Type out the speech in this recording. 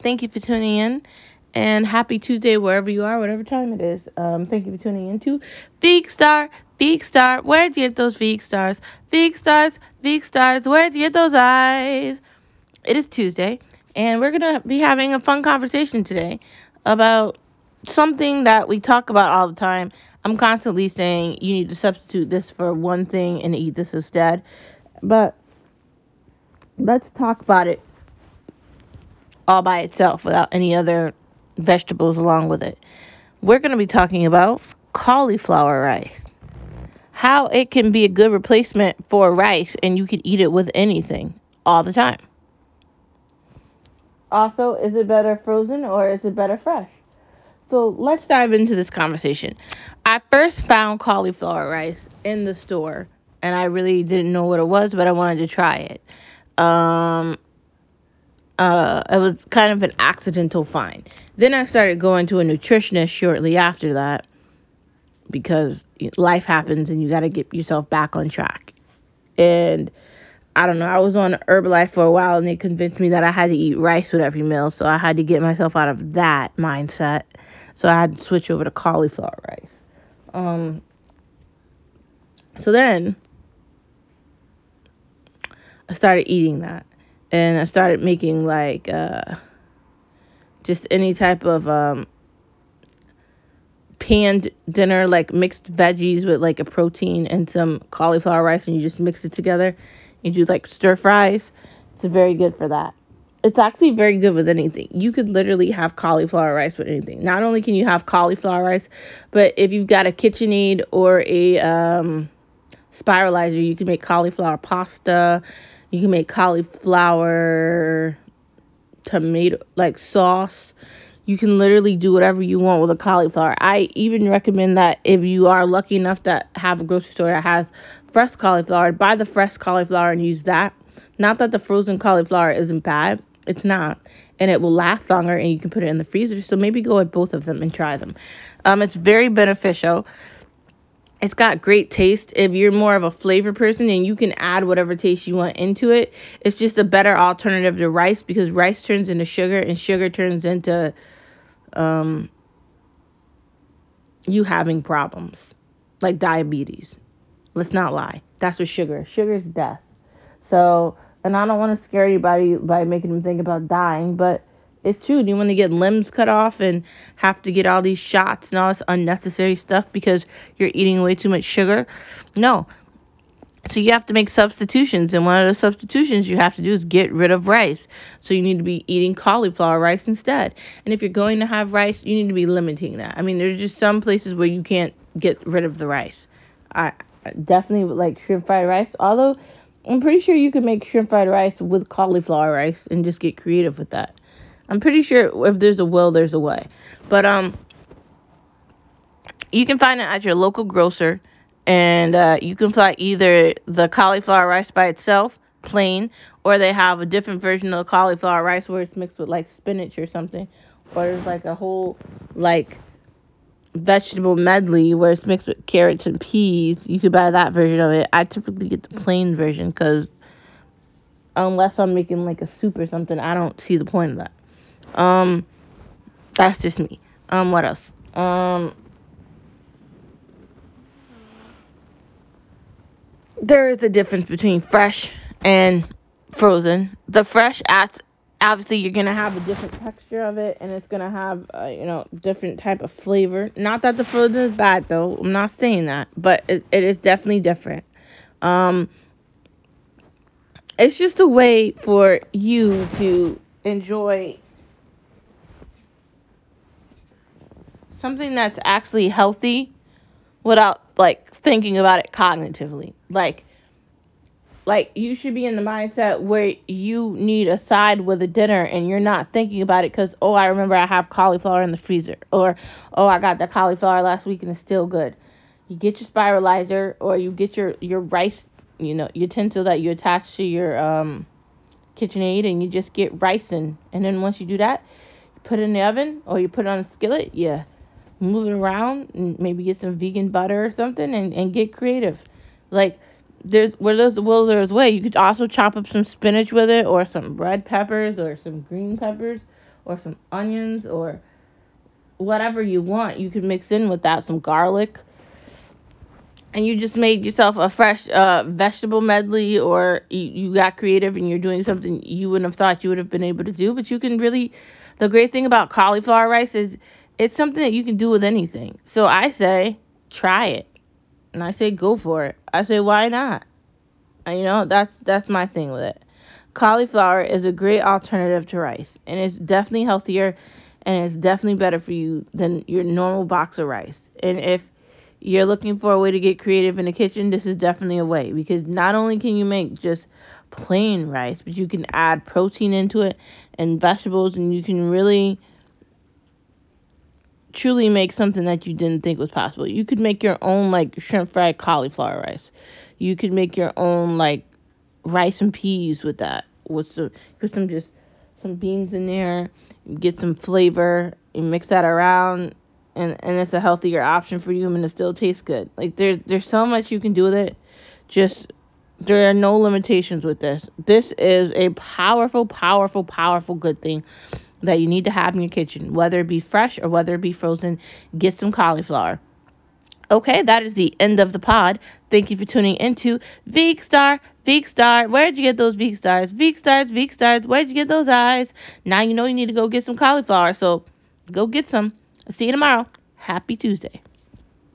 Thank you for tuning in. And happy Tuesday, wherever you are, whatever time it is. Um, thank you for tuning in to Veek Star, Veek Star. Where'd you get those Veek Stars? Veek Stars, Veek Stars. Where'd you get those eyes? It is Tuesday, and we're going to be having a fun conversation today about something that we talk about all the time. I'm constantly saying you need to substitute this for one thing and eat this instead. But let's talk about it all by itself without any other vegetables along with it. We're going to be talking about cauliflower rice. How it can be a good replacement for rice and you can eat it with anything all the time. Also, is it better frozen or is it better fresh? So let's dive into this conversation. I first found cauliflower rice in the store and I really didn't know what it was, but I wanted to try it. Um, uh, it was kind of an accidental find. Then I started going to a nutritionist shortly after that because life happens and you got to get yourself back on track. And I don't know, I was on Herbalife for a while and they convinced me that I had to eat rice with every meal. So I had to get myself out of that mindset. So I had to switch over to cauliflower rice. Um, so then I started eating that and I started making like uh, just any type of um, panned dinner, like mixed veggies with like a protein and some cauliflower rice, and you just mix it together. You do like stir fries. It's very good for that. It's actually very good with anything. You could literally have cauliflower rice with anything. Not only can you have cauliflower rice, but if you've got a KitchenAid or a um, spiralizer, you can make cauliflower pasta you can make cauliflower tomato like sauce. You can literally do whatever you want with a cauliflower. I even recommend that if you are lucky enough to have a grocery store that has fresh cauliflower, buy the fresh cauliflower and use that. Not that the frozen cauliflower isn't bad, it's not, and it will last longer and you can put it in the freezer. So maybe go with both of them and try them. Um, it's very beneficial it's got great taste. If you're more of a flavor person and you can add whatever taste you want into it, it's just a better alternative to rice because rice turns into sugar and sugar turns into um you having problems like diabetes. Let's not lie. That's what sugar. Sugar is death. So, and I don't want to scare anybody by making them think about dying, but it's true. Do you want to get limbs cut off and have to get all these shots and all this unnecessary stuff because you're eating way too much sugar? No. So you have to make substitutions, and one of the substitutions you have to do is get rid of rice. So you need to be eating cauliflower rice instead. And if you're going to have rice, you need to be limiting that. I mean, there's just some places where you can't get rid of the rice. I definitely like shrimp fried rice, although I'm pretty sure you can make shrimp fried rice with cauliflower rice and just get creative with that. I'm pretty sure if there's a will, there's a way. But um, you can find it at your local grocer, and uh, you can find either the cauliflower rice by itself, plain, or they have a different version of the cauliflower rice where it's mixed with like spinach or something, or there's like a whole like vegetable medley where it's mixed with carrots and peas. You could buy that version of it. I typically get the plain version because unless I'm making like a soup or something, I don't see the point of that. Um, that's just me. Um, what else? Um, there is a difference between fresh and frozen. The fresh, at obviously, you're gonna have a different texture of it, and it's gonna have, uh, you know, different type of flavor. Not that the frozen is bad, though. I'm not saying that, but it, it is definitely different. Um, it's just a way for you to enjoy something that's actually healthy without like thinking about it cognitively. Like like you should be in the mindset where you need a side with a dinner and you're not thinking about it cuz oh I remember I have cauliflower in the freezer or oh I got the cauliflower last week and it's still good. You get your spiralizer or you get your your rice, you know, utensil that you attach to your um KitchenAid and you just get rice in. And then once you do that, you put it in the oven or you put it on a skillet. Yeah move it around and maybe get some vegan butter or something and, and get creative. Like there's where there's the will there's way. You could also chop up some spinach with it or some red peppers or some green peppers or some onions or whatever you want. You could mix in with that some garlic. And you just made yourself a fresh uh, vegetable medley, or you, you got creative and you're doing something you wouldn't have thought you would have been able to do. But you can really, the great thing about cauliflower rice is it's something that you can do with anything. So I say, try it. And I say, go for it. I say, why not? And, you know, that's that's my thing with it. Cauliflower is a great alternative to rice, and it's definitely healthier and it's definitely better for you than your normal box of rice. And if you're looking for a way to get creative in the kitchen, this is definitely a way because not only can you make just plain rice, but you can add protein into it and vegetables, and you can really truly make something that you didn't think was possible. You could make your own like shrimp fried cauliflower rice. You could make your own like rice and peas with that. With some put some just some beans in there get some flavor, and mix that around, and and it's a healthier option for you, and it still tastes good. Like there there's so much you can do with it. Just there are no limitations with this. This is a powerful, powerful, powerful good thing that you need to have in your kitchen, whether it be fresh or whether it be frozen. Get some cauliflower. Okay, that is the end of the pod. Thank you for tuning into Veek Star. Veek Star, where'd you get those Veek Stars? Veek Stars, Veek Stars, where'd you get those eyes? Now you know you need to go get some cauliflower, so go get some. see you tomorrow. Happy Tuesday.